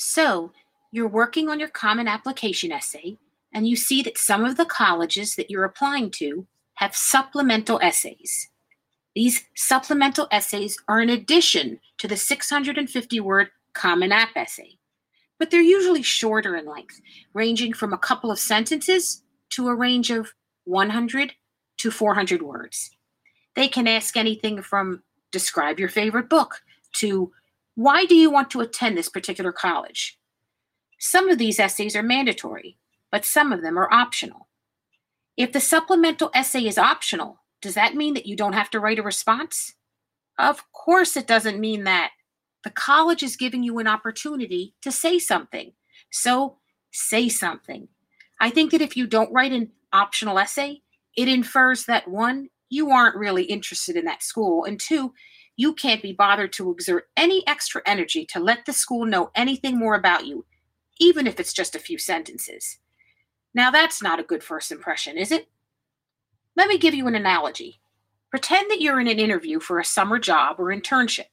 So, you're working on your common application essay, and you see that some of the colleges that you're applying to have supplemental essays. These supplemental essays are in addition to the 650 word Common App essay, but they're usually shorter in length, ranging from a couple of sentences to a range of 100 to 400 words. They can ask anything from describe your favorite book to why do you want to attend this particular college? Some of these essays are mandatory, but some of them are optional. If the supplemental essay is optional, does that mean that you don't have to write a response? Of course, it doesn't mean that. The college is giving you an opportunity to say something. So say something. I think that if you don't write an optional essay, it infers that one, you aren't really interested in that school, and two, you can't be bothered to exert any extra energy to let the school know anything more about you, even if it's just a few sentences. Now, that's not a good first impression, is it? Let me give you an analogy. Pretend that you're in an interview for a summer job or internship.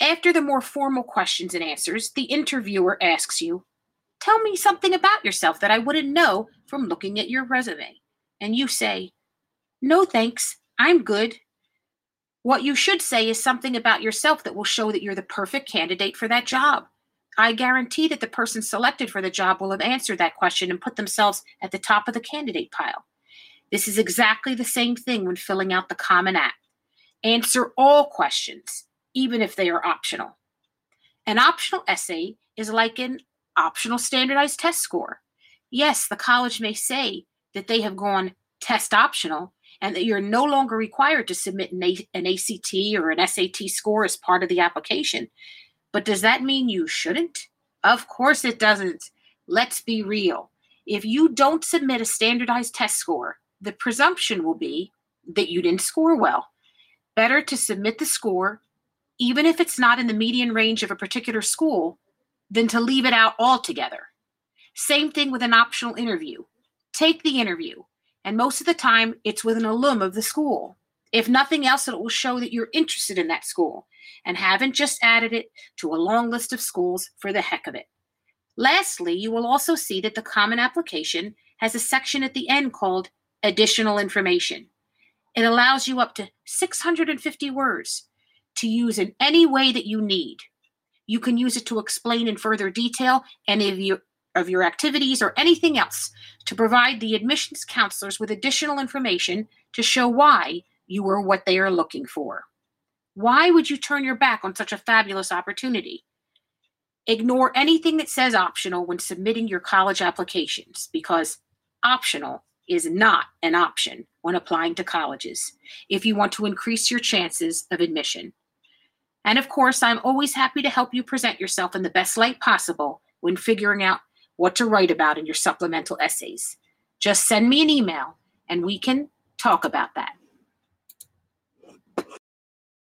After the more formal questions and answers, the interviewer asks you, Tell me something about yourself that I wouldn't know from looking at your resume. And you say, No thanks, I'm good. What you should say is something about yourself that will show that you're the perfect candidate for that job. I guarantee that the person selected for the job will have answered that question and put themselves at the top of the candidate pile. This is exactly the same thing when filling out the Common App. Answer all questions, even if they are optional. An optional essay is like an optional standardized test score. Yes, the college may say that they have gone test optional, and that you're no longer required to submit an, A- an ACT or an SAT score as part of the application. But does that mean you shouldn't? Of course it doesn't. Let's be real. If you don't submit a standardized test score, the presumption will be that you didn't score well. Better to submit the score, even if it's not in the median range of a particular school, than to leave it out altogether. Same thing with an optional interview. Take the interview, and most of the time, it's with an alum of the school. If nothing else, it will show that you're interested in that school and haven't just added it to a long list of schools for the heck of it. Lastly, you will also see that the Common Application has a section at the end called Additional Information. It allows you up to 650 words to use in any way that you need. You can use it to explain in further detail any of your of your activities or anything else to provide the admissions counselors with additional information to show why you are what they are looking for. Why would you turn your back on such a fabulous opportunity? Ignore anything that says optional when submitting your college applications because optional is not an option when applying to colleges if you want to increase your chances of admission. And of course, I'm always happy to help you present yourself in the best light possible when figuring out what to write about in your supplemental essays. Just send me an email and we can talk about that.